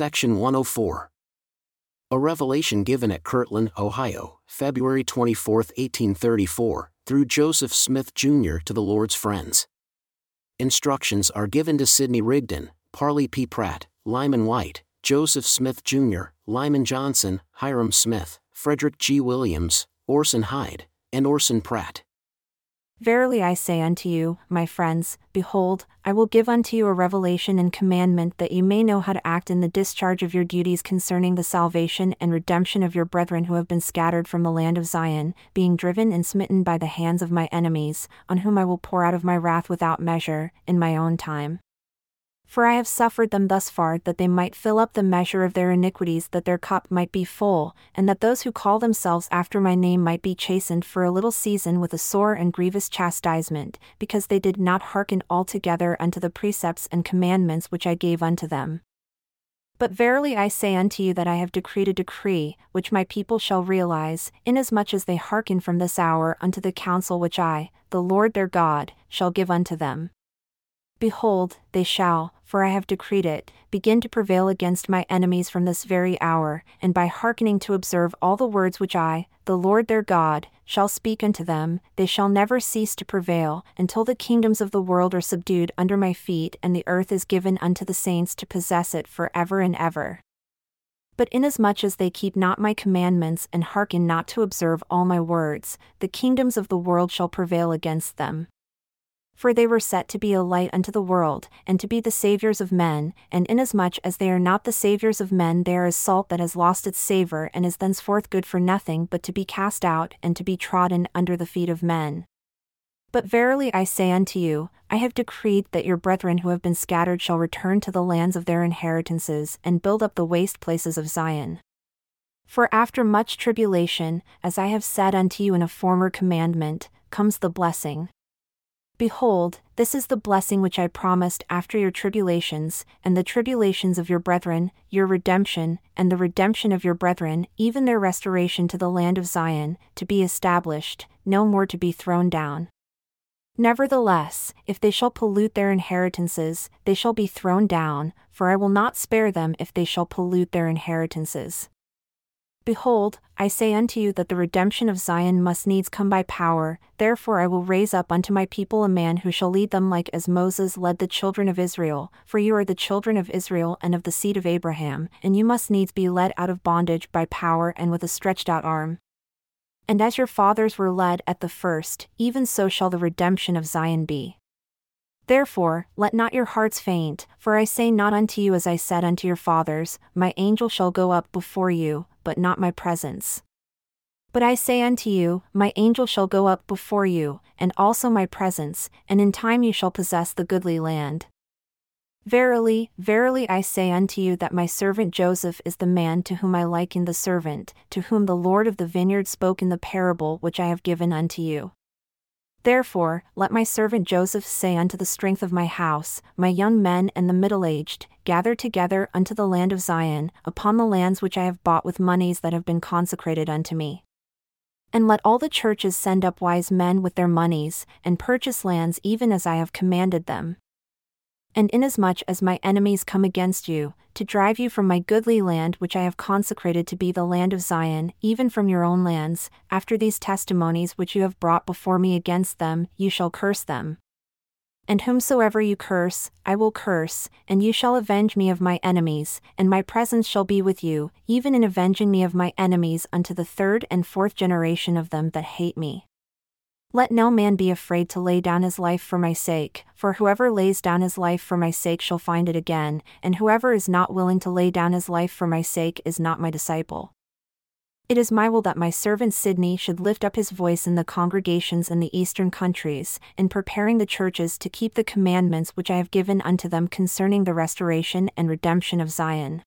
Section 104. A revelation given at Kirtland, Ohio, February 24, 1834, through Joseph Smith Jr. to the Lord's friends. Instructions are given to Sidney Rigdon, Parley P. Pratt, Lyman Wight, Joseph Smith Jr., Lyman Johnson, Hyrum Smith, Frederick G. Williams, Orson Hyde, and Orson Pratt. Verily I say unto you, my friends, behold, I will give unto you a revelation and commandment that you may know how to act in the discharge of your duties concerning the salvation and redemption of your brethren who have been scattered from the land of Zion, being driven and smitten by the hands of my enemies, on whom I will pour out of my wrath without measure, in my own time. For I have suffered them thus far that they might fill up the measure of their iniquities, that their cup might be full, and that those who call themselves after my name might be chastened for a little season with a sore and grievous chastisement, because they did not hearken altogether unto the precepts and commandments which I gave unto them. But verily I say unto you that I have decreed a decree, which my people shall realize, inasmuch as they hearken from this hour unto the counsel which I, the Lord their God, shall give unto them. Behold, they shall, for I have decreed it, begin to prevail against my enemies from this very hour, and by hearkening to observe all the words which I, the Lord their God, shall speak unto them, they shall never cease to prevail, until the kingdoms of the world are subdued under my feet, and the earth is given unto the saints to possess it for ever and ever. But inasmuch as they keep not my commandments and hearken not to observe all my words, the kingdoms of the world shall prevail against them for they were set to be a light unto the world, and to be the saviours of men, and inasmuch as they are not the saviours of men, they are as salt that has lost its savour and is thenceforth good for nothing but to be cast out and to be trodden under the feet of men. But verily I say unto you, I have decreed that your brethren who have been scattered shall return to the lands of their inheritances and build up the waste places of Zion. For after much tribulation, as I have said unto you in a former commandment, comes the blessing. Behold, this is the blessing which I promised after your tribulations, and the tribulations of your brethren, your redemption, and the redemption of your brethren, even their restoration to the land of Zion, to be established, no more to be thrown down. Nevertheless, if they shall pollute their inheritances, they shall be thrown down, for I will not spare them if they shall pollute their inheritances. Behold, I say unto you that the redemption of Zion must needs come by power, therefore I will raise up unto my people a man who shall lead them like as Moses led the children of Israel, for you are the children of Israel and of the seed of Abraham, and you must needs be led out of bondage by power and with a stretched out arm. And as your fathers were led at the first, even so shall the redemption of Zion be. Therefore, let not your hearts faint, for I say not unto you as I said unto your fathers, My angel shall go up before you, but not my presence. But I say unto you, My angel shall go up before you, and also my presence, and in time you shall possess the goodly land. Verily, verily I say unto you that my servant Joseph is the man to whom I liken the servant, to whom the Lord of the vineyard spoke in the parable which I have given unto you. Therefore, let my servant Joseph say unto the strength of my house, My young men and the middle aged, gather together unto the land of Zion, upon the lands which I have bought with moneys that have been consecrated unto me. And let all the churches send up wise men with their moneys, and purchase lands even as I have commanded them, and inasmuch as my enemies come against you, to drive you from my goodly land which I have consecrated to be the land of Zion, even from your own lands, after these testimonies which you have brought before me against them, you shall curse them. And whomsoever you curse, I will curse, and you shall avenge me of my enemies, and my presence shall be with you, even in avenging me of my enemies unto the third and fourth generation of them that hate me. Let no man be afraid to lay down his life for my sake, for whoever lays down his life for my sake shall find it again, and whoever is not willing to lay down his life for my sake is not my disciple. It is my will that my servant Sidney should lift up his voice in the congregations in the eastern countries, in preparing the churches to keep the commandments which I have given unto them concerning the restoration and redemption of Zion.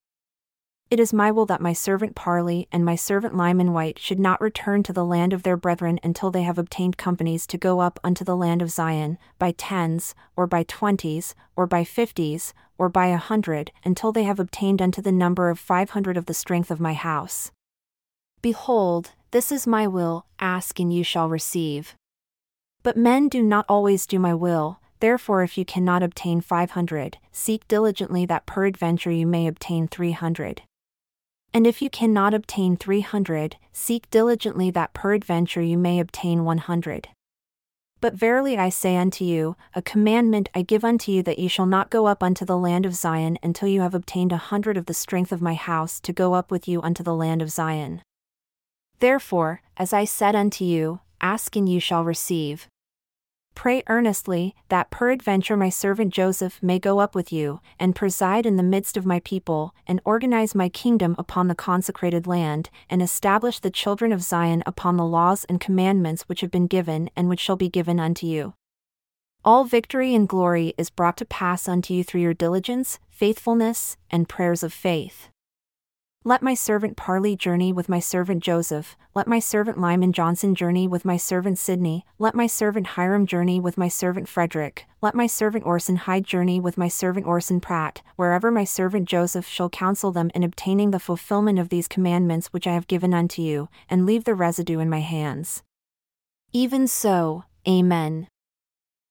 It is my will that my servant Parley and my servant Lyman Wight should not return to the land of their brethren until they have obtained companies to go up unto the land of Zion, by tens, or by twenties, or by fifties, or by a hundred, until they have obtained unto the number of five hundred of the strength of my house. Behold, this is my will, ask and you shall receive. But men do not always do my will, Therefore, if you cannot obtain 500, seek diligently that peradventure you may obtain 300. And if you cannot obtain 300, seek diligently that peradventure you may obtain 100. But verily I say unto you, a commandment I give unto you that ye shall not go up unto the land of Zion until you have obtained a hundred of the strength of my house to go up with you unto the land of Zion. Therefore, as I said unto you, ask and you shall receive. Pray earnestly, that peradventure my servant Joseph may go up with you, and preside in the midst of my people, and organize my kingdom upon the consecrated land, and establish the children of Zion upon the laws and commandments which have been given and which shall be given unto you. All victory and glory is brought to pass unto you through your diligence, faithfulness, and prayers of faith. Let my servant Parley journey with my servant Joseph, let my servant Lyman Johnson journey with my servant Sidney, let my servant Hyrum journey with my servant Frederick, let my servant Orson Hyde journey with my servant Orson Pratt, wherever my servant Joseph shall counsel them in obtaining the fulfillment of these commandments which I have given unto you, and leave the residue in my hands. Even so, Amen.